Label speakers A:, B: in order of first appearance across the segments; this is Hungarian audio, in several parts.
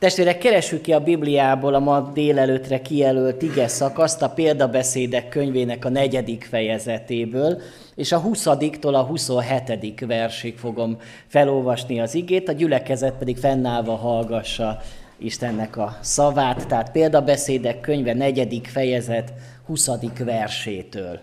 A: Testvérek, keressük ki a Bibliából a ma délelőtre kijelölt ige szakaszt a példabeszédek könyvének a negyedik fejezetéből, és a 20-tól a 27. versig fogom felolvasni az igét, a gyülekezet pedig fennállva hallgassa Istennek a szavát, tehát példabeszédek könyve negyedik fejezet 20. versétől.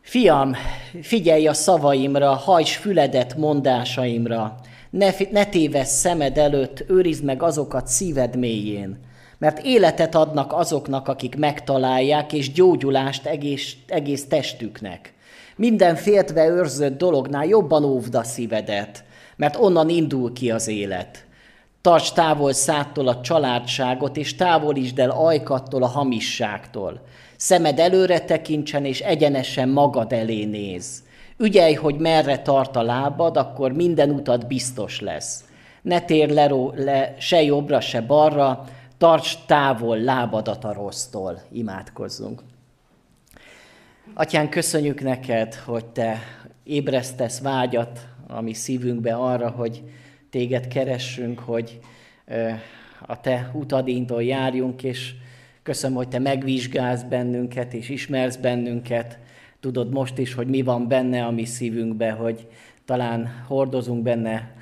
A: Fiam, figyelj a szavaimra, hajts füledet mondásaimra, ne, ne tévesz szemed előtt, őrizd meg azokat szíved mélyén, mert életet adnak azoknak, akik megtalálják, és gyógyulást egész, egész testüknek. Minden féltve őrzött dolognál jobban óvd a szívedet, mert onnan indul ki az élet. Tarts távol szától a családságot, és távolítsd el ajkattól a hamisságtól. Szemed előre tekintsen, és egyenesen magad elé néz. Ügyelj, hogy merre tart a lábad, akkor minden utat biztos lesz. Ne tér le, le se jobbra, se balra, tarts távol lábadat a rossztól. Imádkozzunk. Atyán, köszönjük neked, hogy te ébresztesz vágyat a mi szívünkbe arra, hogy téged keressünk, hogy a te utadintól járjunk, és köszönöm, hogy te megvizsgálsz bennünket, és ismersz bennünket, Tudod most is, hogy mi van benne a mi szívünkbe, hogy talán hordozunk benne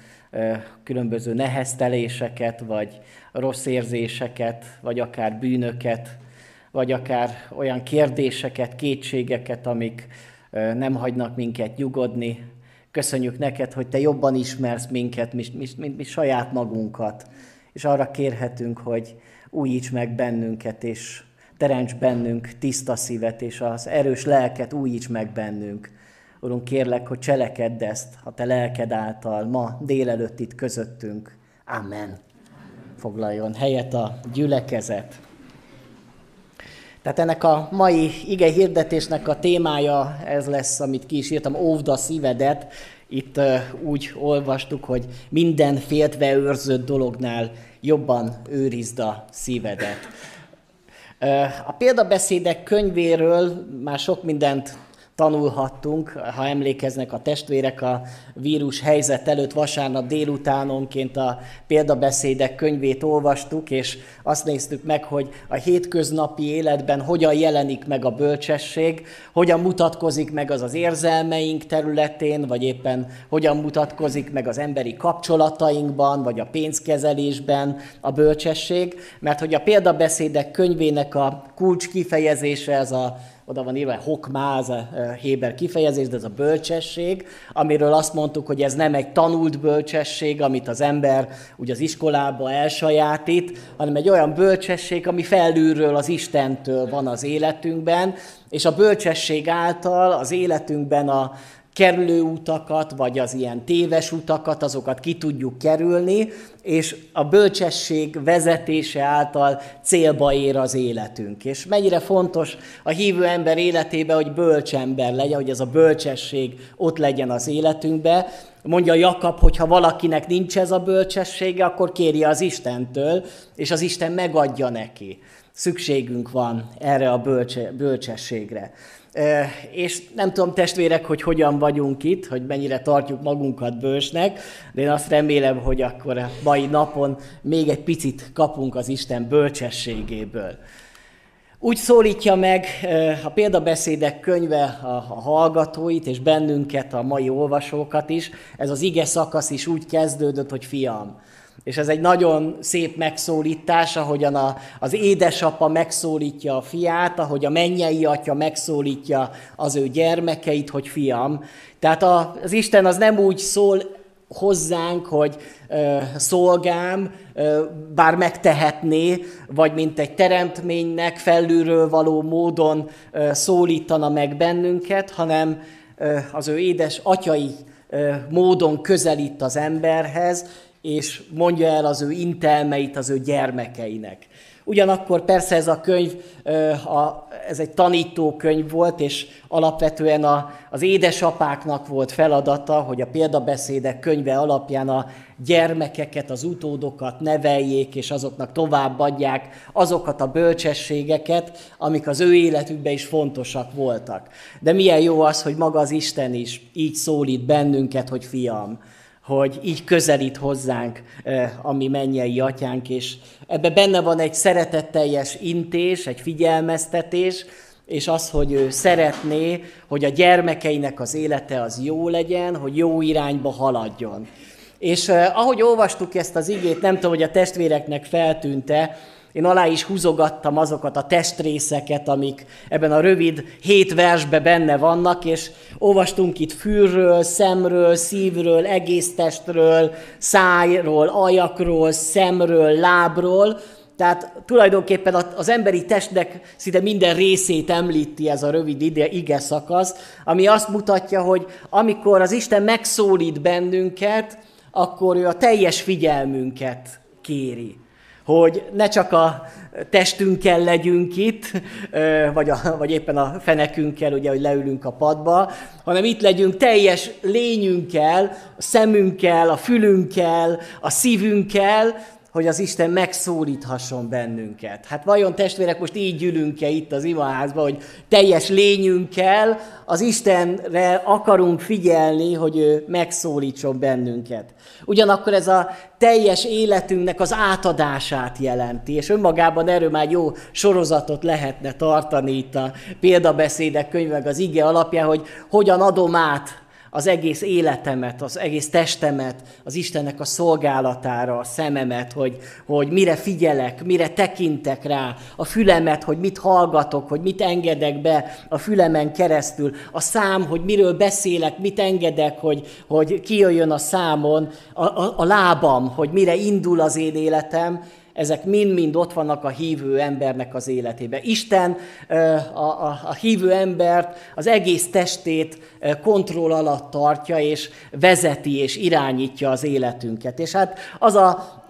A: különböző nehezteléseket, vagy rossz érzéseket, vagy akár bűnöket, vagy akár olyan kérdéseket, kétségeket, amik nem hagynak minket nyugodni. Köszönjük neked, hogy te jobban ismersz minket, mint, mint, mint mi saját magunkat. És arra kérhetünk, hogy újíts meg bennünket, és teremts bennünk tiszta szívet, és az erős lelket újíts meg bennünk. Urunk, kérlek, hogy cselekedd ezt a te lelked által ma délelőtt itt közöttünk. Amen. Foglaljon helyet a gyülekezet. Tehát ennek a mai ige hirdetésnek a témája ez lesz, amit ki is írtam, óvd szívedet. Itt úgy olvastuk, hogy minden féltve őrzött dolognál jobban őrizd a szívedet. A példabeszédek könyvéről már sok mindent tanulhattunk, ha emlékeznek a testvérek a vírus helyzet előtt vasárnap délutánonként a példabeszédek könyvét olvastuk, és azt néztük meg, hogy a hétköznapi életben hogyan jelenik meg a bölcsesség, hogyan mutatkozik meg az az érzelmeink területén, vagy éppen hogyan mutatkozik meg az emberi kapcsolatainkban, vagy a pénzkezelésben a bölcsesség, mert hogy a példabeszédek könyvének a kulcs kifejezése ez a oda van írva, hokmá, ez a Héber kifejezés, de ez a bölcsesség, amiről azt mondtuk, hogy ez nem egy tanult bölcsesség, amit az ember úgy az iskolába elsajátít, hanem egy olyan bölcsesség, ami felülről az Istentől van az életünkben, és a bölcsesség által az életünkben a, kerülő utakat, vagy az ilyen téves utakat, azokat ki tudjuk kerülni, és a bölcsesség vezetése által célba ér az életünk. És mennyire fontos a hívő ember életébe, hogy bölcs ember legyen, hogy ez a bölcsesség ott legyen az életünkbe. Mondja Jakab, hogy ha valakinek nincs ez a bölcsessége, akkor kérje az Istentől, és az Isten megadja neki. Szükségünk van erre a bölcse, bölcsességre. És nem tudom, testvérek, hogy hogyan vagyunk itt, hogy mennyire tartjuk magunkat bősnek, de én azt remélem, hogy akkor a mai napon még egy picit kapunk az Isten bölcsességéből. Úgy szólítja meg a példabeszédek könyve a hallgatóit és bennünket, a mai olvasókat is. Ez az ige szakasz is úgy kezdődött, hogy fiam, és ez egy nagyon szép megszólítás, ahogyan a, az édesapa megszólítja a fiát, ahogy a mennyei atya megszólítja az ő gyermekeit, hogy fiam. Tehát a, az Isten az nem úgy szól hozzánk, hogy ö, szolgám, ö, bár megtehetné, vagy mint egy teremtménynek felülről való módon ö, szólítana meg bennünket, hanem ö, az ő édes atyai módon közelít az emberhez, és mondja el az ő intelmeit az ő gyermekeinek. Ugyanakkor persze ez a könyv, ez egy tanítókönyv volt, és alapvetően az édesapáknak volt feladata, hogy a példabeszédek könyve alapján a gyermekeket, az utódokat neveljék, és azoknak továbbadják azokat a bölcsességeket, amik az ő életükben is fontosak voltak. De milyen jó az, hogy maga az Isten is így szólít bennünket, hogy fiam, hogy így közelít hozzánk a mi mennyei atyánk, és ebbe benne van egy szeretetteljes intés, egy figyelmeztetés, és az, hogy ő szeretné, hogy a gyermekeinek az élete az jó legyen, hogy jó irányba haladjon. És ahogy olvastuk ezt az igét, nem tudom, hogy a testvéreknek feltűnte, én alá is húzogattam azokat a testrészeket, amik ebben a rövid hét versben benne vannak, és olvastunk itt fűrről, szemről, szívről, egész testről, szájról, ajakról, szemről, lábról, tehát tulajdonképpen az emberi testnek szinte minden részét említi ez a rövid ide, ige szakasz, ami azt mutatja, hogy amikor az Isten megszólít bennünket, akkor ő a teljes figyelmünket kéri. Hogy ne csak a testünkkel legyünk itt, vagy, a, vagy éppen a fenekünkkel, ugye, hogy leülünk a padba, hanem itt legyünk teljes lényünkkel, a szemünkkel, a fülünkkel, a szívünkkel, hogy az Isten megszólíthasson bennünket. Hát vajon testvérek, most így ülünk-e itt az imaházban, hogy teljes lényünkkel az Istenre akarunk figyelni, hogy ő megszólítson bennünket. Ugyanakkor ez a teljes életünknek az átadását jelenti, és önmagában erről már jó sorozatot lehetne tartani itt a példabeszédek könyvek az ige alapján, hogy hogyan adom át az egész életemet, az egész testemet az Istennek a szolgálatára, a szememet, hogy, hogy mire figyelek, mire tekintek rá, a fülemet, hogy mit hallgatok, hogy mit engedek be a fülemen keresztül, a szám, hogy miről beszélek, mit engedek, hogy, hogy kijöjjön a számon, a, a, a lábam, hogy mire indul az én életem, ezek mind-mind ott vannak a hívő embernek az életében. Isten a, a, a hívő embert, az egész testét kontroll alatt tartja, és vezeti és irányítja az életünket. És hát az a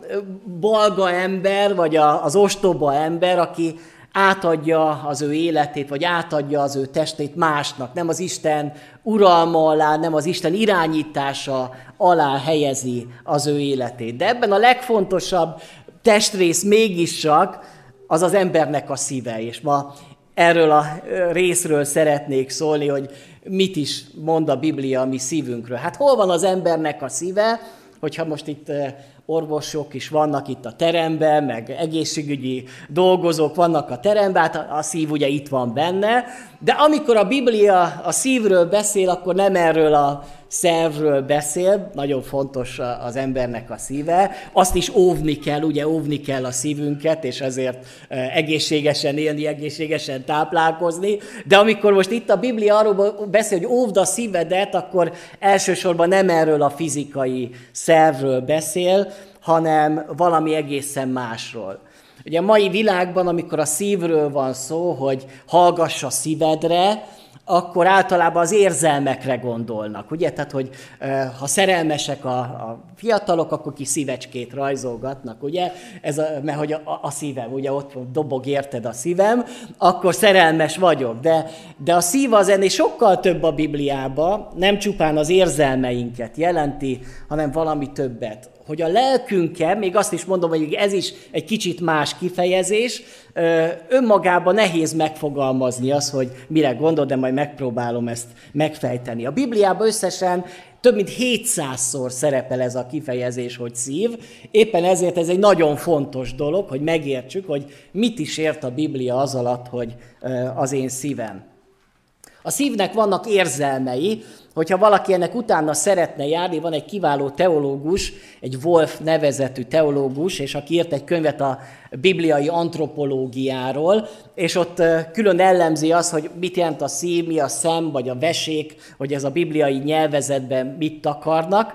A: balga ember, vagy a, az ostoba ember, aki átadja az ő életét, vagy átadja az ő testét másnak, nem az Isten uralma alá, nem az Isten irányítása alá helyezi az ő életét. De ebben a legfontosabb testrész mégis csak az az embernek a szíve. És ma erről a részről szeretnék szólni, hogy mit is mond a Biblia a mi szívünkről. Hát hol van az embernek a szíve, hogyha most itt orvosok is vannak itt a teremben, meg egészségügyi dolgozók vannak a teremben, hát a szív ugye itt van benne, de amikor a Biblia a szívről beszél, akkor nem erről a szervről beszél, nagyon fontos az embernek a szíve, azt is óvni kell, ugye óvni kell a szívünket, és ezért egészségesen élni, egészségesen táplálkozni, de amikor most itt a Biblia arról beszél, hogy óvd a szívedet, akkor elsősorban nem erről a fizikai szervről beszél, hanem valami egészen másról. Ugye a mai világban, amikor a szívről van szó, hogy hallgass a szívedre, akkor általában az érzelmekre gondolnak, ugye? Tehát, hogy ha szerelmesek a, a fiatalok, akkor ki szívecskét rajzolgatnak, ugye? Ez a, mert hogy a, a szívem, ugye ott dobog érted a szívem, akkor szerelmes vagyok. De, de a szív az ennél sokkal több a Bibliában, nem csupán az érzelmeinket jelenti, hanem valami többet hogy a lelkünkkel, még azt is mondom, hogy ez is egy kicsit más kifejezés, önmagában nehéz megfogalmazni az, hogy mire gondol, de majd megpróbálom ezt megfejteni. A Bibliában összesen több mint 700-szor szerepel ez a kifejezés, hogy szív. Éppen ezért ez egy nagyon fontos dolog, hogy megértsük, hogy mit is ért a Biblia az alatt, hogy az én szívem. A szívnek vannak érzelmei, hogyha valaki ennek utána szeretne járni, van egy kiváló teológus, egy Wolf nevezetű teológus, és aki írt egy könyvet a bibliai antropológiáról, és ott külön ellemzi az, hogy mit jelent a szív, mi a szem, vagy a vesék, hogy ez a bibliai nyelvezetben mit takarnak.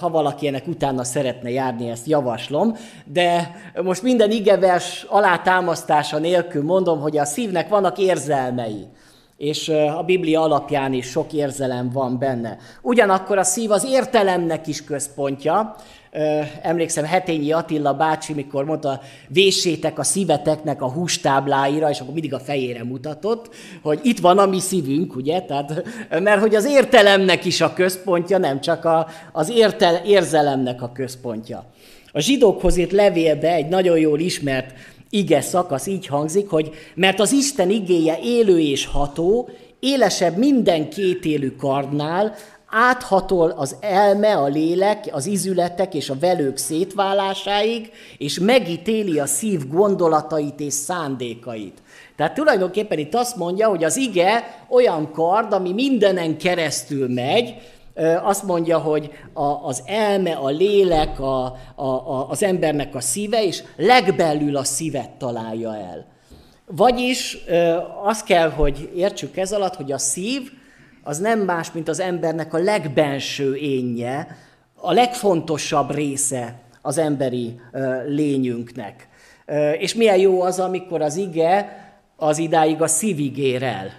A: Ha valaki ennek utána szeretne járni, ezt javaslom. De most minden igevers alátámasztása nélkül mondom, hogy a szívnek vannak érzelmei és a Biblia alapján is sok érzelem van benne. Ugyanakkor a szív az értelemnek is központja. Emlékszem Hetényi Attila bácsi, mikor mondta, véssétek a szíveteknek a hústábláira, és akkor mindig a fejére mutatott, hogy itt van a mi szívünk, ugye? Tehát, mert hogy az értelemnek is a központja, nem csak a, az értel, érzelemnek a központja. A zsidókhoz írt levélbe egy nagyon jól ismert ige szakasz így hangzik, hogy mert az Isten igéje élő és ható, élesebb minden kétélű kardnál, áthatol az elme, a lélek, az izületek és a velők szétválásáig, és megítéli a szív gondolatait és szándékait. Tehát tulajdonképpen itt azt mondja, hogy az ige olyan kard, ami mindenen keresztül megy, azt mondja, hogy a, az elme, a lélek, a, a, a, az embernek a szíve, és legbelül a szívet találja el. Vagyis azt kell, hogy értsük ez alatt, hogy a szív az nem más, mint az embernek a legbenső énje, a legfontosabb része az emberi lényünknek. És milyen jó az, amikor az ige az idáig a szívig ér el.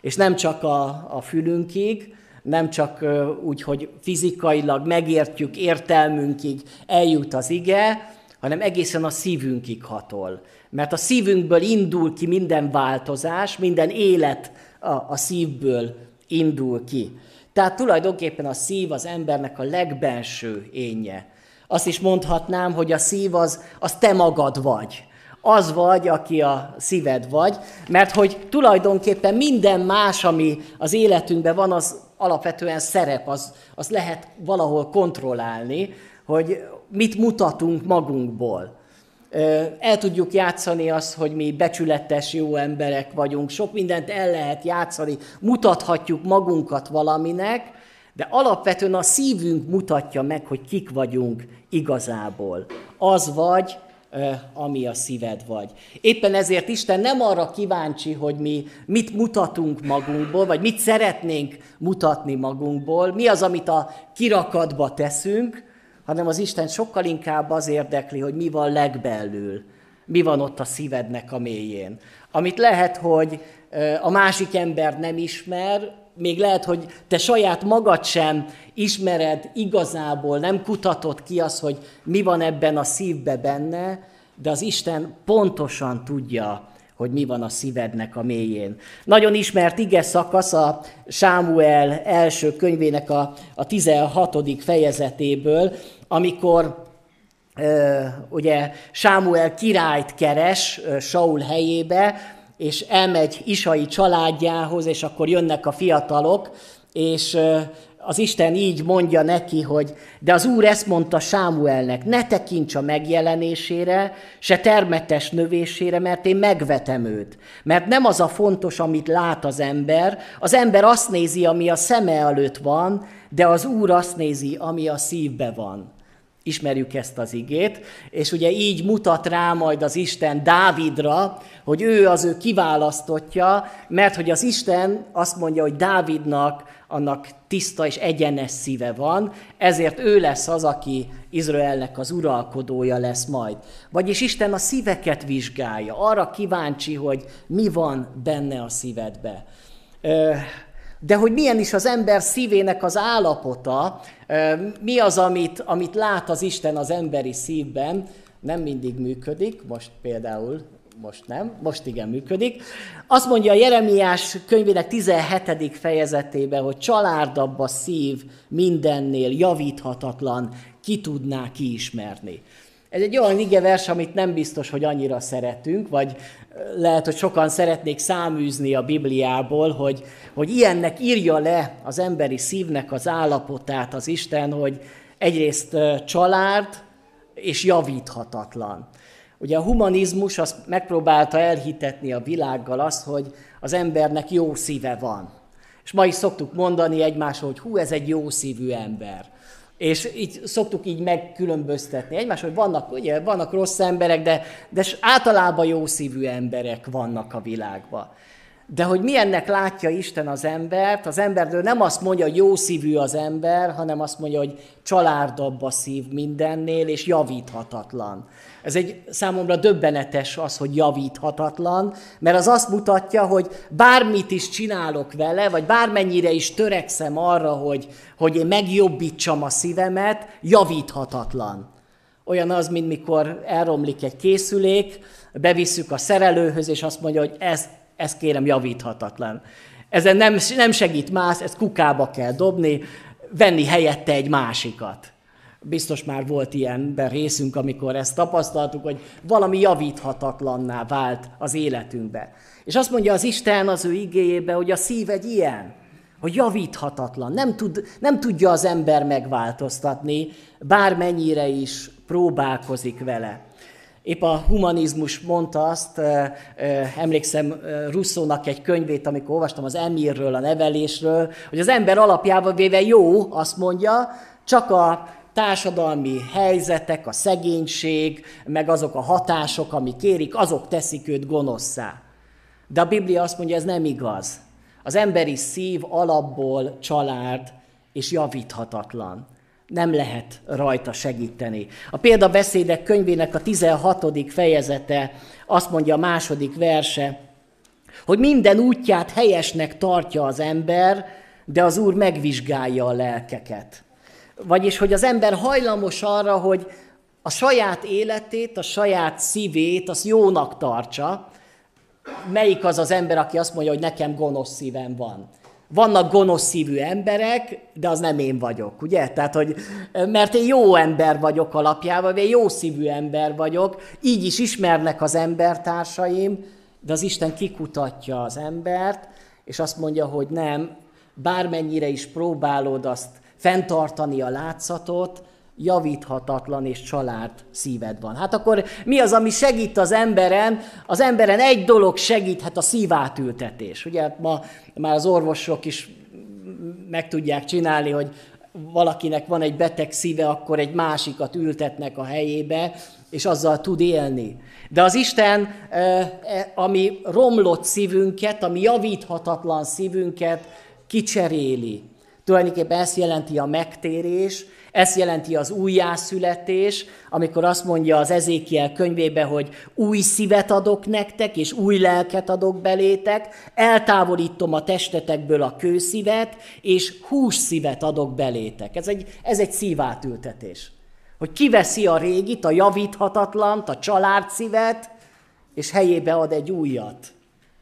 A: És nem csak a, a fülünkig, nem csak úgy, hogy fizikailag megértjük, értelmünkig eljut az ige, hanem egészen a szívünkig hatol. Mert a szívünkből indul ki minden változás, minden élet a, a szívből indul ki. Tehát tulajdonképpen a szív az embernek a legbenső énje. Azt is mondhatnám, hogy a szív az, az te magad vagy. Az vagy, aki a szíved vagy, mert hogy tulajdonképpen minden más, ami az életünkben van, az alapvetően szerep, az, az lehet valahol kontrollálni, hogy mit mutatunk magunkból. El tudjuk játszani azt, hogy mi becsületes jó emberek vagyunk, sok mindent el lehet játszani, mutathatjuk magunkat valaminek, de alapvetően a szívünk mutatja meg, hogy kik vagyunk igazából. Az vagy, ami a szíved vagy. Éppen ezért Isten nem arra kíváncsi, hogy mi mit mutatunk magunkból, vagy mit szeretnénk mutatni magunkból, mi az, amit a kirakatba teszünk, hanem az Isten sokkal inkább az érdekli, hogy mi van legbelül, mi van ott a szívednek a mélyén. Amit lehet, hogy a másik ember nem ismer, még lehet, hogy te saját magad sem ismered igazából, nem kutatod ki az, hogy mi van ebben a szívbe benne, de az Isten pontosan tudja, hogy mi van a szívednek a mélyén. Nagyon ismert ige szakasz a Sámuel első könyvének a, a 16. fejezetéből, amikor ugye Sámuel királyt keres Saul helyébe, és elmegy Isai családjához, és akkor jönnek a fiatalok, és az Isten így mondja neki, hogy de az Úr ezt mondta Sámuelnek, ne tekints a megjelenésére, se termetes növésére, mert én megvetem őt. Mert nem az a fontos, amit lát az ember, az ember azt nézi, ami a szeme előtt van, de az Úr azt nézi, ami a szívbe van. Ismerjük ezt az igét, és ugye így mutat rá majd az Isten Dávidra, hogy ő az ő kiválasztotja, mert hogy az Isten azt mondja, hogy Dávidnak annak tiszta és egyenes szíve van, ezért ő lesz az, aki Izraelnek az uralkodója lesz majd. Vagyis Isten a szíveket vizsgálja, arra kíváncsi, hogy mi van benne a szívedbe. De hogy milyen is az ember szívének az állapota, mi az, amit, amit lát az Isten az emberi szívben, nem mindig működik, most például most nem, most igen működik. Azt mondja a Jeremiás könyvének 17. fejezetében, hogy csalárdabb a szív mindennél, javíthatatlan, ki tudná kiismerni. Ez egy olyan igevers, amit nem biztos, hogy annyira szeretünk, vagy lehet, hogy sokan szeretnék száműzni a Bibliából, hogy, hogy ilyennek írja le az emberi szívnek az állapotát az Isten, hogy egyrészt család és javíthatatlan. Ugye a humanizmus azt megpróbálta elhitetni a világgal azt, hogy az embernek jó szíve van. És ma is szoktuk mondani egymásról, hogy hú, ez egy jó szívű ember. És így szoktuk így megkülönböztetni egymásról, hogy vannak, ugye, vannak rossz emberek, de, de általában jó szívű emberek vannak a világban. De hogy milyennek látja Isten az embert, az emberről nem azt mondja, hogy jó szívű az ember, hanem azt mondja, hogy csalárdabb a szív mindennél, és javíthatatlan. Ez egy számomra döbbenetes az, hogy javíthatatlan, mert az azt mutatja, hogy bármit is csinálok vele, vagy bármennyire is törekszem arra, hogy, hogy én megjobbítsam a szívemet, javíthatatlan. Olyan az, mint mikor elromlik egy készülék, bevisszük a szerelőhöz, és azt mondja, hogy ez, ez kérem javíthatatlan. Ezen nem, nem segít más, ezt kukába kell dobni, venni helyette egy másikat. Biztos már volt ilyenben részünk, amikor ezt tapasztaltuk, hogy valami javíthatatlanná vált az életünkbe. És azt mondja az Isten az ő igéjébe, hogy a szív egy ilyen. hogy javíthatatlan, nem, tud, nem tudja az ember megváltoztatni, bármennyire is próbálkozik vele. Épp a humanizmus mondta azt, emlékszem Russzónak egy könyvét, amikor olvastam az Emirről, a nevelésről, hogy az ember alapjában véve jó, azt mondja, csak a társadalmi helyzetek, a szegénység, meg azok a hatások, amik kérik, azok teszik őt gonoszszá. De a Biblia azt mondja, ez nem igaz. Az emberi szív alapból család és javíthatatlan. Nem lehet rajta segíteni. A példabeszédek könyvének a 16. fejezete azt mondja a második verse, hogy minden útját helyesnek tartja az ember, de az Úr megvizsgálja a lelkeket. Vagyis, hogy az ember hajlamos arra, hogy a saját életét, a saját szívét, az jónak tartsa. Melyik az az ember, aki azt mondja, hogy nekem gonosz szívem van? Vannak gonosz szívű emberek, de az nem én vagyok, ugye? Tehát, hogy, mert én jó ember vagyok alapjában, vagy jó szívű ember vagyok, így is ismernek az embertársaim, de az Isten kikutatja az embert, és azt mondja, hogy nem, bármennyire is próbálod azt fenntartani a látszatot, javíthatatlan és család szíved van. Hát akkor mi az, ami segít az emberen? Az emberen egy dolog segíthet, a szívátültetés. Ugye ma már az orvosok is meg tudják csinálni, hogy valakinek van egy beteg szíve, akkor egy másikat ültetnek a helyébe, és azzal tud élni. De az Isten, e, ami romlott szívünket, ami javíthatatlan szívünket kicseréli. Tulajdonképpen ezt jelenti a megtérés, ezt jelenti az újjászületés, amikor azt mondja az Ezékiel könyvébe, hogy új szívet adok nektek, és új lelket adok belétek, eltávolítom a testetekből a kőszívet, és hússzívet adok belétek. Ez egy, ez egy szívátültetés. Hogy kiveszi a régit, a javíthatatlant, a családszívet, és helyébe ad egy újat,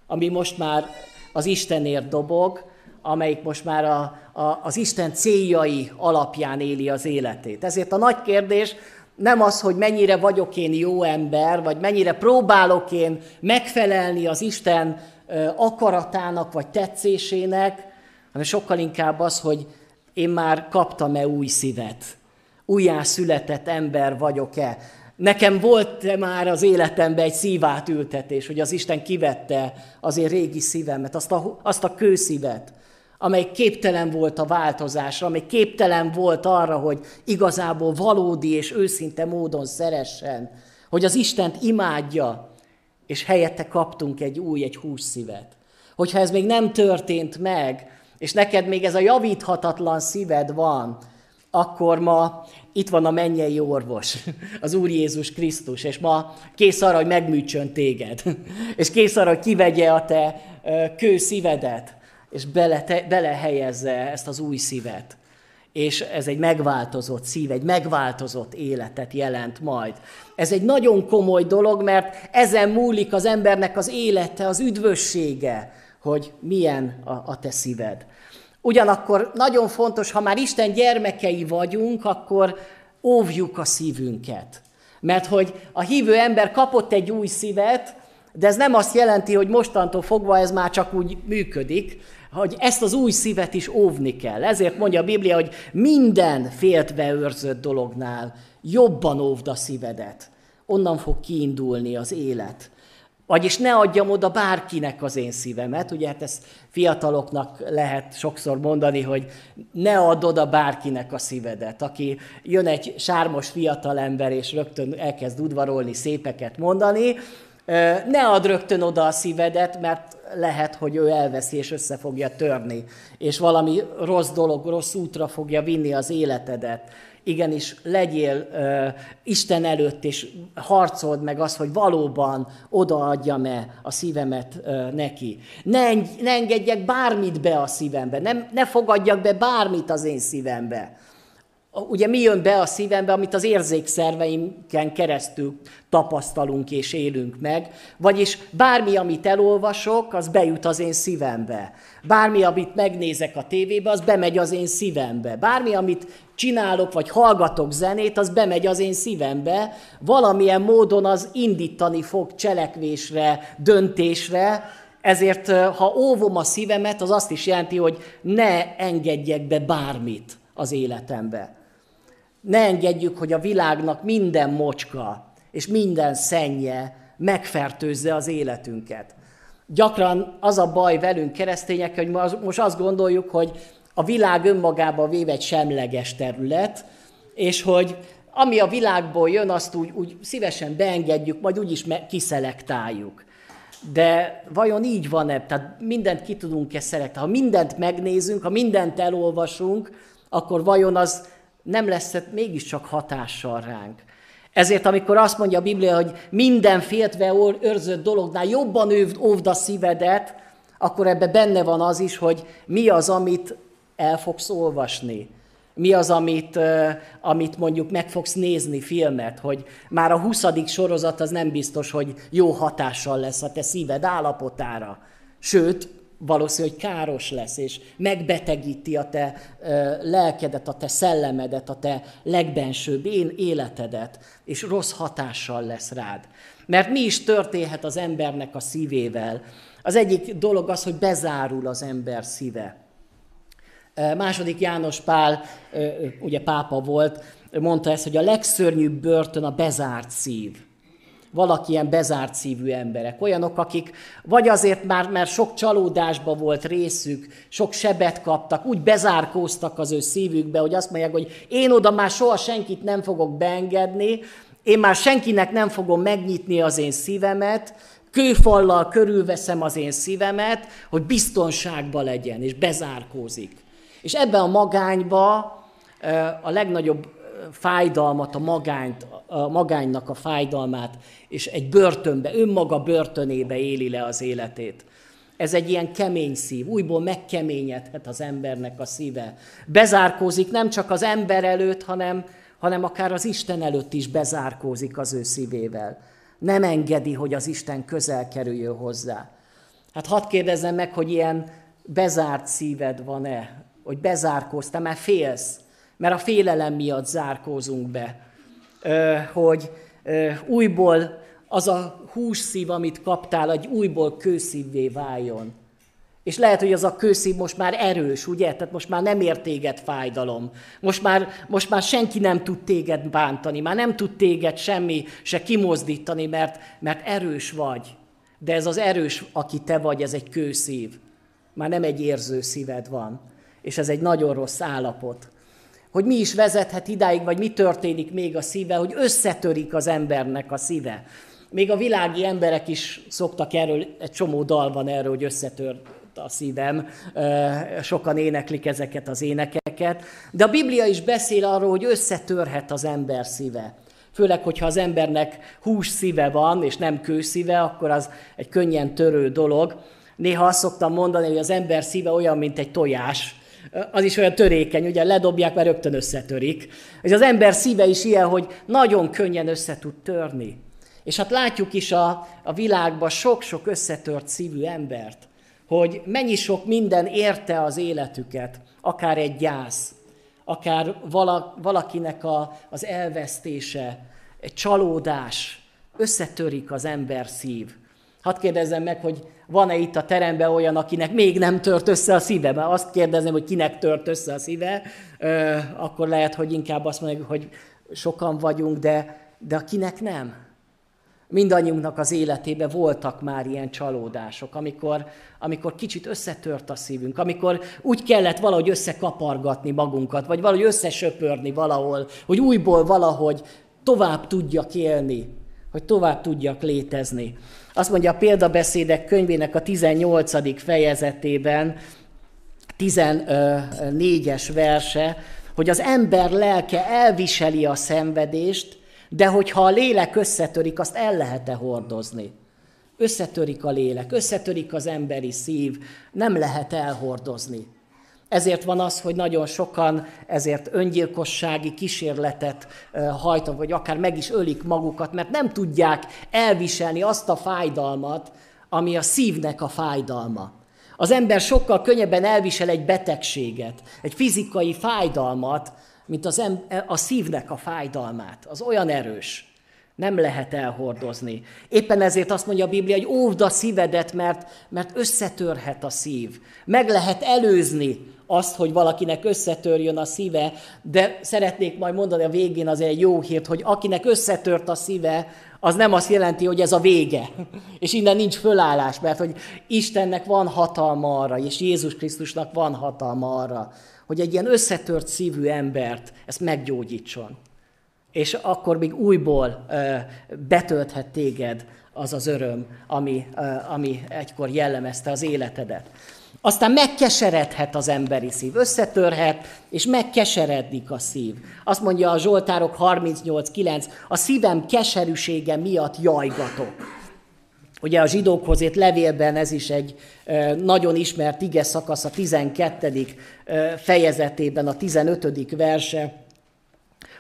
A: ami most már az Istenért dobog, amelyik most már a, az Isten céljai alapján éli az életét. Ezért a nagy kérdés nem az, hogy mennyire vagyok én jó ember, vagy mennyire próbálok én megfelelni az Isten akaratának vagy tetszésének, hanem sokkal inkább az, hogy én már kaptam-e új szívet, újjá született ember vagyok-e. Nekem volt-e már az életemben egy szívátültetés, hogy az Isten kivette az én régi szívemet, azt a, azt a kőszívet, amely képtelen volt a változásra, amely képtelen volt arra, hogy igazából valódi és őszinte módon szeressen, hogy az Istent imádja, és helyette kaptunk egy új, egy hússzívet. Hogyha ez még nem történt meg, és neked még ez a javíthatatlan szíved van, akkor ma itt van a mennyei orvos, az Úr Jézus Krisztus, és ma kész arra, hogy megműtsön téged, és kész arra, hogy kivegye a te kőszívedet, és bele, te, ezt az új szívet. És ez egy megváltozott szív, egy megváltozott életet jelent majd. Ez egy nagyon komoly dolog, mert ezen múlik az embernek az élete, az üdvössége, hogy milyen a, a te szíved. Ugyanakkor nagyon fontos, ha már Isten gyermekei vagyunk, akkor óvjuk a szívünket. Mert hogy a hívő ember kapott egy új szívet, de ez nem azt jelenti, hogy mostantól fogva ez már csak úgy működik, hogy ezt az új szívet is óvni kell. Ezért mondja a Biblia, hogy minden féltve őrzött dolognál jobban óvd a szívedet. Onnan fog kiindulni az élet. Vagyis ne adjam oda bárkinek az én szívemet. Ugye hát ezt fiataloknak lehet sokszor mondani, hogy ne add oda bárkinek a szívedet. Aki jön egy sármos fiatalember, és rögtön elkezd udvarolni, szépeket mondani, ne add rögtön oda a szívedet, mert lehet, hogy ő elveszi és össze fogja törni, és valami rossz dolog, rossz útra fogja vinni az életedet. Igenis, legyél uh, Isten előtt, és harcold meg azt, hogy valóban odaadjam-e a szívemet uh, neki. Ne, ne engedjek bármit be a szívembe, nem, ne fogadjak be bármit az én szívembe ugye mi jön be a szívembe, amit az érzékszerveinken keresztül tapasztalunk és élünk meg, vagyis bármi, amit elolvasok, az bejut az én szívembe. Bármi, amit megnézek a tévébe, az bemegy az én szívembe. Bármi, amit csinálok, vagy hallgatok zenét, az bemegy az én szívembe. Valamilyen módon az indítani fog cselekvésre, döntésre, Ezért, ha óvom a szívemet, az azt is jelenti, hogy ne engedjek be bármit az életembe. Ne engedjük, hogy a világnak minden mocska és minden szennye megfertőzze az életünket. Gyakran az a baj velünk keresztények, hogy most azt gondoljuk, hogy a világ önmagában véve egy semleges terület, és hogy ami a világból jön, azt úgy, úgy szívesen beengedjük, majd úgyis kiszelektáljuk. De vajon így van-e? Tehát mindent ki tudunk-e szelektálni? Ha mindent megnézünk, ha mindent elolvasunk, akkor vajon az nem lesz mégiscsak hatással ránk? Ezért, amikor azt mondja a Biblia, hogy minden féltve őrzött dolognál jobban óvd a szívedet, akkor ebbe benne van az is, hogy mi az, amit el fogsz olvasni. Mi az, amit, amit mondjuk meg fogsz nézni filmet, hogy már a 20. sorozat az nem biztos, hogy jó hatással lesz a te szíved állapotára. Sőt, valószínű, hogy káros lesz, és megbetegíti a te lelkedet, a te szellemedet, a te legbensőbb én életedet, és rossz hatással lesz rád. Mert mi is történhet az embernek a szívével? Az egyik dolog az, hogy bezárul az ember szíve. Második János Pál, ugye pápa volt, mondta ezt, hogy a legszörnyűbb börtön a bezárt szív valaki ilyen bezárt szívű emberek. Olyanok, akik vagy azért már, mert sok csalódásba volt részük, sok sebet kaptak, úgy bezárkóztak az ő szívükbe, hogy azt mondják, hogy én oda már soha senkit nem fogok beengedni, én már senkinek nem fogom megnyitni az én szívemet, kőfallal körülveszem az én szívemet, hogy biztonságba legyen, és bezárkózik. És ebben a magányba a legnagyobb fájdalmat, a, magányt, a magánynak a fájdalmát, és egy börtönbe, önmaga börtönébe éli le az életét. Ez egy ilyen kemény szív, újból megkeményedhet az embernek a szíve. Bezárkózik nem csak az ember előtt, hanem, hanem akár az Isten előtt is bezárkózik az ő szívével. Nem engedi, hogy az Isten közel kerüljön hozzá. Hát hadd kérdezzem meg, hogy ilyen bezárt szíved van-e, hogy bezárkóztál, mert félsz, mert a félelem miatt zárkózunk be, hogy újból az a hússzív, amit kaptál, egy újból kőszívvé váljon. És lehet, hogy az a kőszív most már erős, ugye? Tehát most már nem ér téged fájdalom. Most már, most már senki nem tud téged bántani, már nem tud téged semmi se kimozdítani, mert, mert erős vagy. De ez az erős, aki te vagy, ez egy kőszív. Már nem egy érző szíved van. És ez egy nagyon rossz állapot hogy mi is vezethet idáig, vagy mi történik még a szíve, hogy összetörik az embernek a szíve. Még a világi emberek is szoktak erről, egy csomó dal van erről, hogy összetört a szívem, sokan éneklik ezeket az énekeket, de a Biblia is beszél arról, hogy összetörhet az ember szíve. Főleg, hogyha az embernek hús szíve van, és nem kőszíve, akkor az egy könnyen törő dolog. Néha azt szoktam mondani, hogy az ember szíve olyan, mint egy tojás, az is olyan törékeny, ugye ledobják, mert rögtön összetörik. És az ember szíve is ilyen, hogy nagyon könnyen össze tud törni. És hát látjuk is a, a világban sok-sok összetört szívű embert, hogy mennyi sok minden érte az életüket, akár egy gyász, akár vala, valakinek a, az elvesztése, egy csalódás, összetörik az ember szív. Hadd kérdezzem meg, hogy van-e itt a teremben olyan, akinek még nem tört össze a szíve? Mert azt kérdezem, hogy kinek tört össze a szíve, akkor lehet, hogy inkább azt mondjuk, hogy sokan vagyunk, de, de akinek nem. Mindannyiunknak az életében voltak már ilyen csalódások, amikor, amikor kicsit összetört a szívünk, amikor úgy kellett valahogy összekapargatni magunkat, vagy valahogy összesöpörni valahol, hogy újból valahogy tovább tudjak élni, hogy tovább tudjak létezni. Azt mondja a példabeszédek könyvének a 18. fejezetében, 14-es verse, hogy az ember lelke elviseli a szenvedést, de hogyha a lélek összetörik, azt el lehet-e hordozni? Összetörik a lélek, összetörik az emberi szív, nem lehet elhordozni. Ezért van az, hogy nagyon sokan ezért öngyilkossági kísérletet hajtanak, vagy akár meg is ölik magukat, mert nem tudják elviselni azt a fájdalmat, ami a szívnek a fájdalma. Az ember sokkal könnyebben elvisel egy betegséget, egy fizikai fájdalmat, mint az em- a szívnek a fájdalmát. Az olyan erős. Nem lehet elhordozni. Éppen ezért azt mondja a Biblia, hogy óvd a szívedet, mert, mert összetörhet a szív. Meg lehet előzni azt, hogy valakinek összetörjön a szíve, de szeretnék majd mondani a végén azért egy jó hírt, hogy akinek összetört a szíve, az nem azt jelenti, hogy ez a vége, és innen nincs fölállás, mert hogy Istennek van hatalma arra, és Jézus Krisztusnak van hatalma arra, hogy egy ilyen összetört szívű embert ezt meggyógyítson. És akkor még újból betölthet téged az az öröm, ami, ami egykor jellemezte az életedet. Aztán megkeseredhet az emberi szív, összetörhet, és megkeseredik a szív. Azt mondja a Zsoltárok 38.9, a szívem keserűsége miatt jajgatok. Ugye a zsidókhoz ért levélben ez is egy nagyon ismert ige szakasz, a 12. fejezetében, a 15. verse,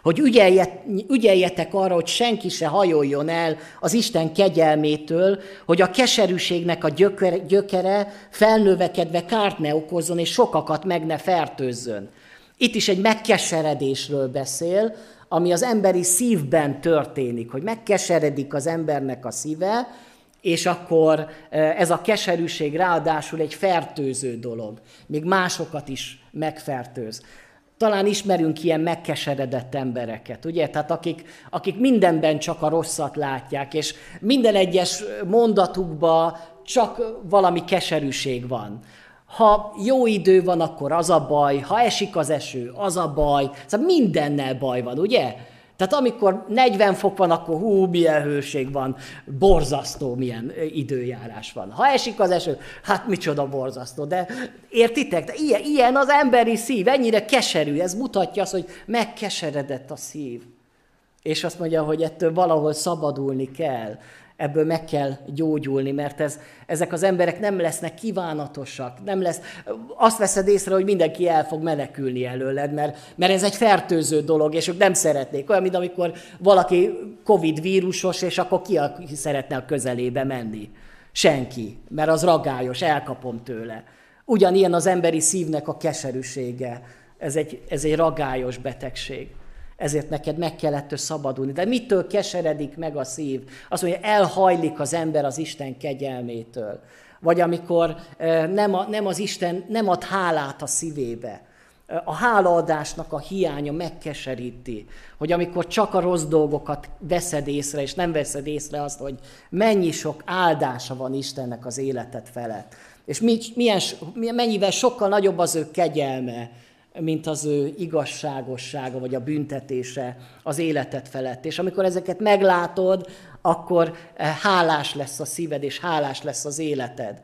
A: hogy ügyeljet, ügyeljetek arra, hogy senki se hajoljon el az Isten kegyelmétől, hogy a keserűségnek a gyökere, gyökere felnövekedve kárt ne okozzon, és sokakat meg ne fertőzzön. Itt is egy megkeseredésről beszél, ami az emberi szívben történik, hogy megkeseredik az embernek a szíve, és akkor eh, ez a keserűség ráadásul egy fertőző dolog, még másokat is megfertőz. Talán ismerünk ilyen megkeseredett embereket, ugye? Tehát akik, akik mindenben csak a rosszat látják, és minden egyes mondatukban csak valami keserűség van. Ha jó idő van, akkor az a baj, ha esik az eső, az a baj. Szóval mindennel baj van, ugye? Tehát amikor 40 fok van, akkor hú, milyen hőség van, borzasztó milyen időjárás van. Ha esik az eső, hát micsoda borzasztó. De értitek? De ilyen, ilyen az emberi szív, ennyire keserű. Ez mutatja azt, hogy megkeseredett a szív. És azt mondja, hogy ettől valahol szabadulni kell ebből meg kell gyógyulni, mert ez, ezek az emberek nem lesznek kívánatosak, nem lesz, azt veszed észre, hogy mindenki el fog menekülni előled, mert, mert ez egy fertőző dolog, és ők nem szeretnék. Olyan, mint amikor valaki Covid vírusos, és akkor ki, aki szeretne a közelébe menni? Senki, mert az ragályos, elkapom tőle. Ugyanilyen az emberi szívnek a keserűsége. Ez egy, ez egy ragályos betegség ezért neked meg kellett szabadulni. De mitől keseredik meg a szív? Azt mondja, elhajlik az ember az Isten kegyelmétől. Vagy amikor nem, a, nem az Isten nem ad hálát a szívébe. A hálaadásnak a hiánya megkeseríti, hogy amikor csak a rossz dolgokat veszed észre, és nem veszed észre azt, hogy mennyi sok áldása van Istennek az életed felett. És milyen, mennyivel sokkal nagyobb az ő kegyelme, mint az ő igazságossága, vagy a büntetése az életed felett. És amikor ezeket meglátod, akkor eh, hálás lesz a szíved, és hálás lesz az életed.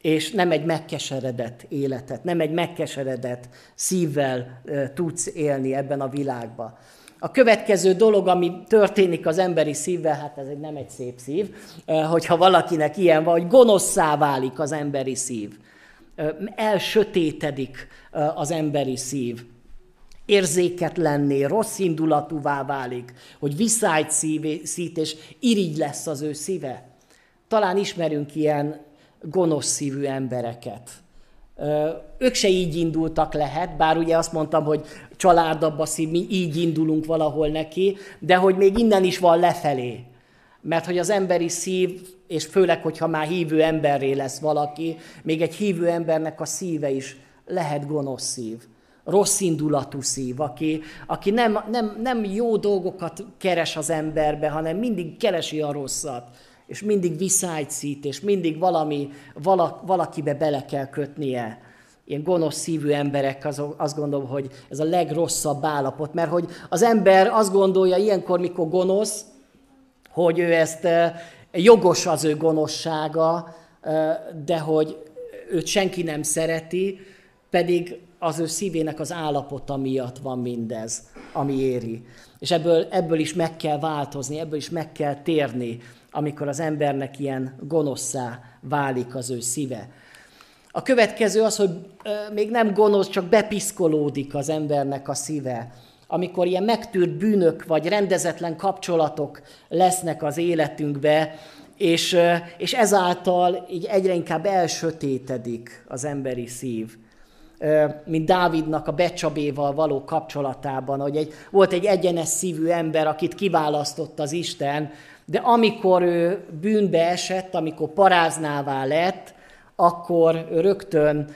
A: És nem egy megkeseredett életet, nem egy megkeseredett szívvel eh, tudsz élni ebben a világban. A következő dolog, ami történik az emberi szívvel, hát ez egy nem egy szép szív, eh, hogyha valakinek ilyen van, hogy gonoszszá válik az emberi szív elsötétedik az emberi szív. Érzéketlenné, rossz indulatúvá válik, hogy visszájt szít, és irigy lesz az ő szíve. Talán ismerünk ilyen gonosz szívű embereket. Ők se így indultak lehet, bár ugye azt mondtam, hogy családabba szív, mi így indulunk valahol neki, de hogy még innen is van lefelé. Mert hogy az emberi szív, és főleg, hogyha már hívő emberré lesz valaki, még egy hívő embernek a szíve is lehet gonosz szív, rossz indulatú szív, aki, aki nem, nem, nem jó dolgokat keres az emberbe, hanem mindig keresi a rosszat, és mindig viszálycít, és mindig valami, vala, valakibe bele kell kötnie. Ilyen gonosz szívű emberek, az, azt gondolom, hogy ez a legrosszabb állapot, mert hogy az ember azt gondolja ilyenkor, mikor gonosz, hogy ő ezt jogos az ő gonoszsága, de hogy őt senki nem szereti, pedig az ő szívének az állapota miatt van mindez, ami éri. És ebből, ebből is meg kell változni, ebből is meg kell térni, amikor az embernek ilyen gonoszszá válik az ő szíve. A következő az, hogy még nem gonosz, csak bepiszkolódik az embernek a szíve amikor ilyen megtűrt bűnök vagy rendezetlen kapcsolatok lesznek az életünkbe, és, és ezáltal így egyre inkább elsötétedik az emberi szív. mint Dávidnak a Becsabéval való kapcsolatában, hogy egy, volt egy egyenes szívű ember, akit kiválasztott az Isten, de amikor ő bűnbe esett, amikor paráznává lett, akkor rögtön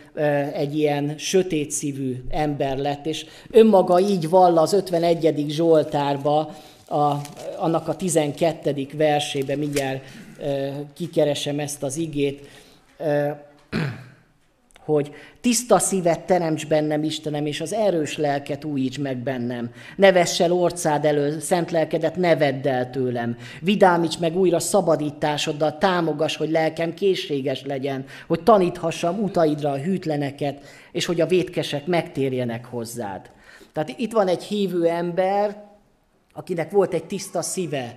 A: egy ilyen sötét szívű ember lett, és önmaga így vall az 51. Zsoltárba, a, annak a 12. versébe, mindjárt kikeresem ezt az igét, hogy tiszta szívet teremts bennem, Istenem, és az erős lelket újíts meg bennem. Ne vess el orcád elől, szent lelkedet ne vedd el tőlem. Vidámíts meg újra szabadításoddal, támogass, hogy lelkem készséges legyen, hogy taníthassam utaidra a hűtleneket, és hogy a vétkesek megtérjenek hozzád. Tehát itt van egy hívő ember, akinek volt egy tiszta szíve,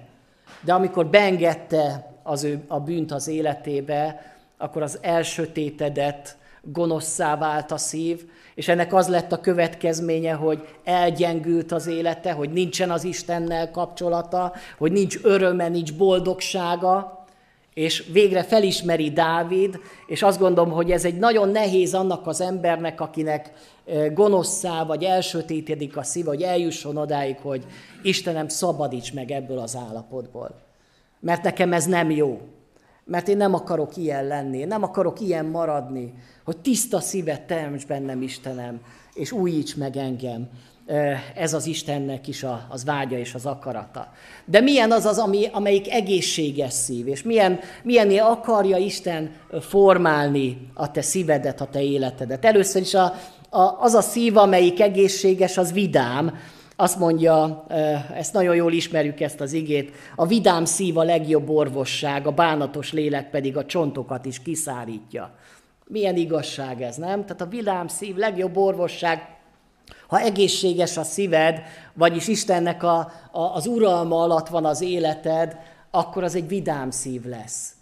A: de amikor beengedte az ő, a bűnt az életébe, akkor az elsötétedett, gonoszszá vált a szív, és ennek az lett a következménye, hogy elgyengült az élete, hogy nincsen az Istennel kapcsolata, hogy nincs öröme, nincs boldogsága, és végre felismeri Dávid, és azt gondolom, hogy ez egy nagyon nehéz annak az embernek, akinek gonoszszá vagy elsötétedik a szív, hogy eljusson odáig, hogy Istenem, szabadíts meg ebből az állapotból. Mert nekem ez nem jó. Mert én nem akarok ilyen lenni, nem akarok ilyen maradni, hogy tiszta szívet teremts bennem, Istenem, és újíts meg engem. Ez az Istennek is a, az vágya és az akarata. De milyen az az, ami, amelyik egészséges szív, és milyen, milyen akarja Isten formálni a te szívedet, a te életedet. Először is a, a, az a szív, amelyik egészséges, az vidám, azt mondja, ezt nagyon jól ismerjük ezt az igét, a vidám szív a legjobb orvosság, a bánatos lélek pedig a csontokat is kiszárítja. Milyen igazság ez, nem? Tehát a vidám szív, legjobb orvosság, ha egészséges a szíved, vagyis Istennek a, a, az uralma alatt van az életed, akkor az egy vidám szív lesz.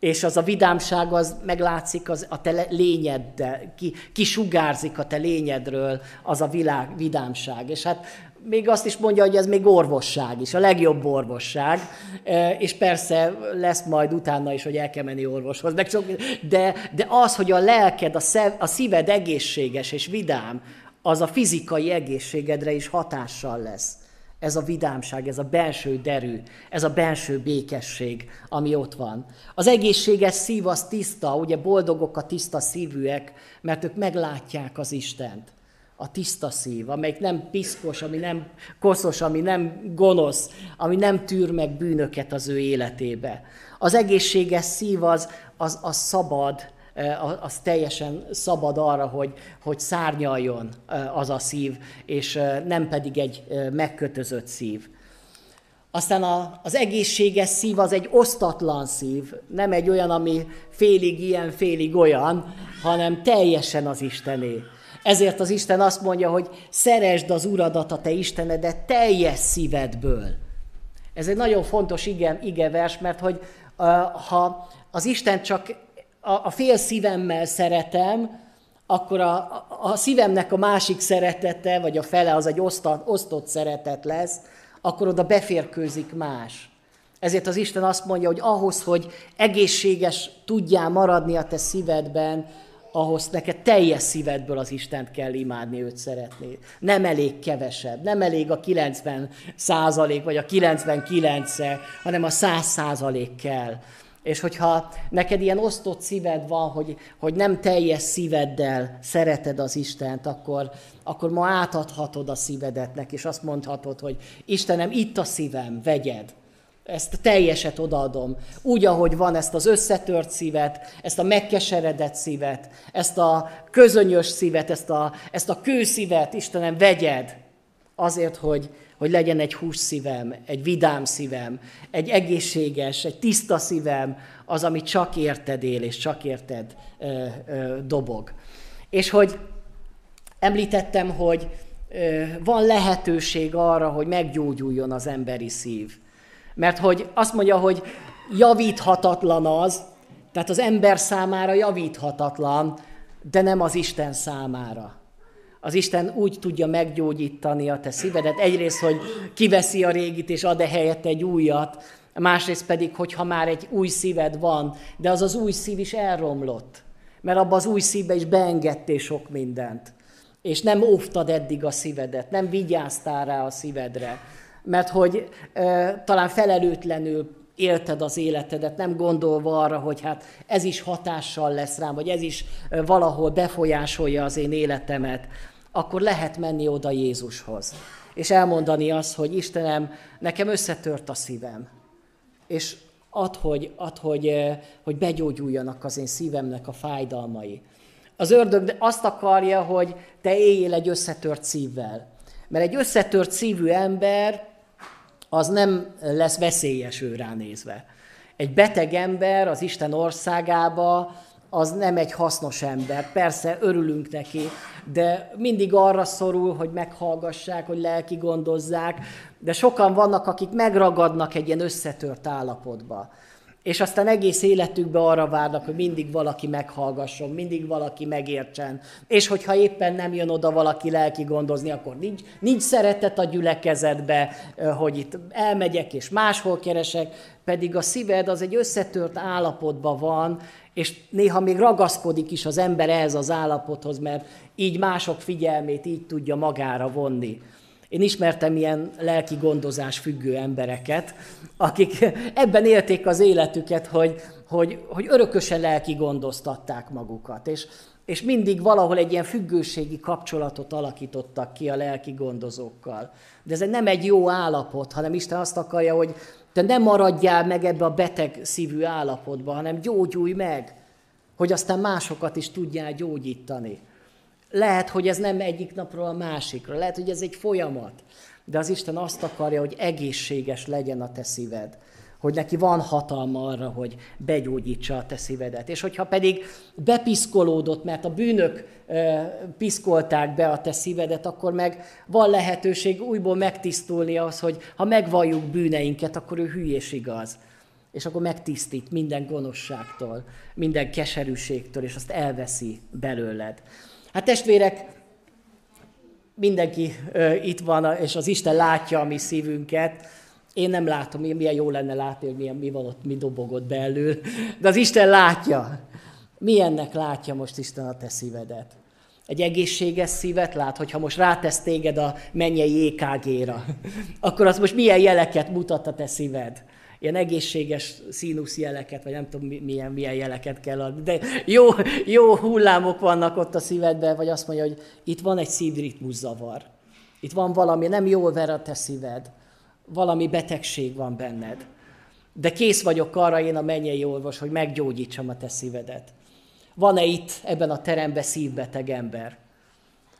A: És az a vidámság az meglátszik az, a te lényeddel, ki, kisugárzik a te lényedről az a világ, vidámság. És hát még azt is mondja, hogy ez még orvosság is, a legjobb orvosság, e, és persze lesz majd utána is, hogy el kell menni orvoshoz, meg sok, de, de az, hogy a lelked, a, szev, a szíved egészséges és vidám, az a fizikai egészségedre is hatással lesz. Ez a vidámság, ez a belső derű, ez a belső békesség, ami ott van. Az egészséges szív az tiszta, ugye boldogok a tiszta szívűek, mert ők meglátják az Istent a tiszta szív, amelyik nem piszkos, ami nem koszos, ami nem gonosz, ami nem tűr meg bűnöket az ő életébe. Az egészséges szív az, az, az szabad, eh, az teljesen szabad arra, hogy, hogy szárnyaljon eh, az a szív, és eh, nem pedig egy megkötözött szív. Aztán a, az egészséges szív az egy osztatlan szív, nem egy olyan, ami félig ilyen, félig olyan, hanem teljesen az Istené. Ezért az Isten azt mondja, hogy szeresd az Uradat, a te Istenedet teljes szívedből. Ez egy nagyon fontos ige, igevers, mert hogy ha az Isten csak a, a fél szívemmel szeretem, akkor a, a szívemnek a másik szeretete, vagy a fele az egy osztott, osztott szeretet lesz, akkor oda beférkőzik más. Ezért az Isten azt mondja, hogy ahhoz, hogy egészséges tudjál maradni a te szívedben, ahhoz neked teljes szívedből az Istent kell imádni, őt szeretni. Nem elég kevesebb, nem elég a 90 százalék, vagy a 99 -e, hanem a 100 százalék kell. És hogyha neked ilyen osztott szíved van, hogy, hogy nem teljes szíveddel szereted az Istent, akkor, akkor ma átadhatod a szívedet és azt mondhatod, hogy Istenem, itt a szívem, vegyed ezt a teljeset odaadom. Úgy, ahogy van, ezt az összetört szívet, ezt a megkeseredett szívet, ezt a közönyös szívet, ezt a, ezt a kőszívet, Istenem, vegyed azért, hogy, hogy legyen egy hús szívem, egy vidám szívem, egy egészséges, egy tiszta szívem, az, ami csak érted él, és csak érted ö, ö, dobog. És hogy említettem, hogy ö, van lehetőség arra, hogy meggyógyuljon az emberi szív. Mert hogy azt mondja, hogy javíthatatlan az, tehát az ember számára javíthatatlan, de nem az Isten számára. Az Isten úgy tudja meggyógyítani a te szívedet. Egyrészt, hogy kiveszi a régit és ad-e helyett egy újat, másrészt pedig, hogyha már egy új szíved van, de az az új szív is elromlott. Mert abban az új szívbe is beengedtél sok mindent. és nem óvtad eddig a szívedet, nem vigyáztál rá a szívedre, mert hogy e, talán felelőtlenül élted az életedet, nem gondolva arra, hogy hát ez is hatással lesz rám, vagy ez is valahol befolyásolja az én életemet, akkor lehet menni oda Jézushoz. És elmondani azt, hogy Istenem, nekem összetört a szívem. És ad, hogy, ad, hogy, hogy begyógyuljanak az én szívemnek a fájdalmai. Az ördög azt akarja, hogy te éljél egy összetört szívvel. Mert egy összetört szívű ember az nem lesz veszélyes ő ránézve. Egy beteg ember az Isten országába, az nem egy hasznos ember. Persze örülünk neki, de mindig arra szorul, hogy meghallgassák, hogy lelki gondozzák, de sokan vannak, akik megragadnak egy ilyen összetört állapotba és aztán egész életükben arra várnak, hogy mindig valaki meghallgasson, mindig valaki megértsen, és hogyha éppen nem jön oda valaki lelki gondozni, akkor nincs, nincs szeretet a gyülekezetbe, hogy itt elmegyek és máshol keresek, pedig a szíved az egy összetört állapotban van, és néha még ragaszkodik is az ember ehhez az állapothoz, mert így mások figyelmét így tudja magára vonni. Én ismertem ilyen lelki gondozás függő embereket, akik ebben élték az életüket, hogy, hogy, hogy örökösen lelki gondoztatták magukat, és, és mindig valahol egy ilyen függőségi kapcsolatot alakítottak ki a lelki gondozókkal. De ez nem egy jó állapot, hanem Isten azt akarja, hogy te nem maradjál meg ebbe a beteg szívű állapotba, hanem gyógyulj meg, hogy aztán másokat is tudjál gyógyítani. Lehet, hogy ez nem egyik napról a másikra, lehet, hogy ez egy folyamat, de az Isten azt akarja, hogy egészséges legyen a te szíved, hogy neki van hatalma arra, hogy begyógyítsa a te szívedet. És hogyha pedig bepiszkolódott, mert a bűnök piszkolták be a te szívedet, akkor meg van lehetőség újból megtisztulni az, hogy ha megvalljuk bűneinket, akkor ő hülyés igaz. És akkor megtisztít minden gonoszságtól, minden keserűségtől, és azt elveszi belőled. Hát testvérek, mindenki ö, itt van, és az Isten látja a mi szívünket. Én nem látom, milyen jó lenne látni, hogy milyen, mi van ott, mi dobogott belül, de az Isten látja. Milyennek látja most Isten a te szívedet? Egy egészséges szívet lát, hogyha most rátesz téged a mennyei EKG-ra, akkor az most milyen jeleket mutat a te szíved? Ilyen egészséges színuszjeleket, vagy nem tudom milyen, milyen jeleket kell adni, de jó, jó hullámok vannak ott a szívedben, vagy azt mondja, hogy itt van egy szívritmus zavar. Itt van valami, nem jól ver a te szíved, valami betegség van benned. De kész vagyok arra én a mennyei orvos, hogy meggyógyítsam a te szívedet. Van-e itt ebben a teremben szívbeteg ember?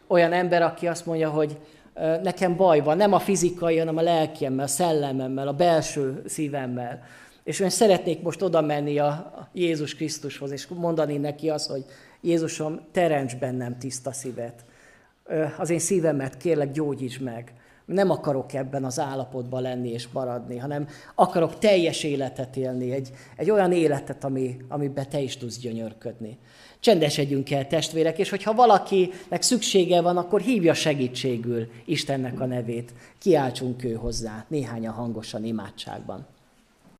A: Olyan ember, aki azt mondja, hogy nekem baj van, nem a fizikai, hanem a lelkiemmel, a szellememmel, a belső szívemmel. És én szeretnék most oda menni a Jézus Krisztushoz, és mondani neki azt, hogy Jézusom, teremts bennem tiszta szívet. Az én szívemet kérlek gyógyíts meg. Nem akarok ebben az állapotban lenni és maradni, hanem akarok teljes életet élni, egy, egy olyan életet, ami, amiben te is tudsz gyönyörködni. Csendesedjünk el, testvérek, és hogyha valakinek szüksége van, akkor hívja segítségül Istennek a nevét. Kiáltsunk ő hozzá, néhányan hangosan imádságban.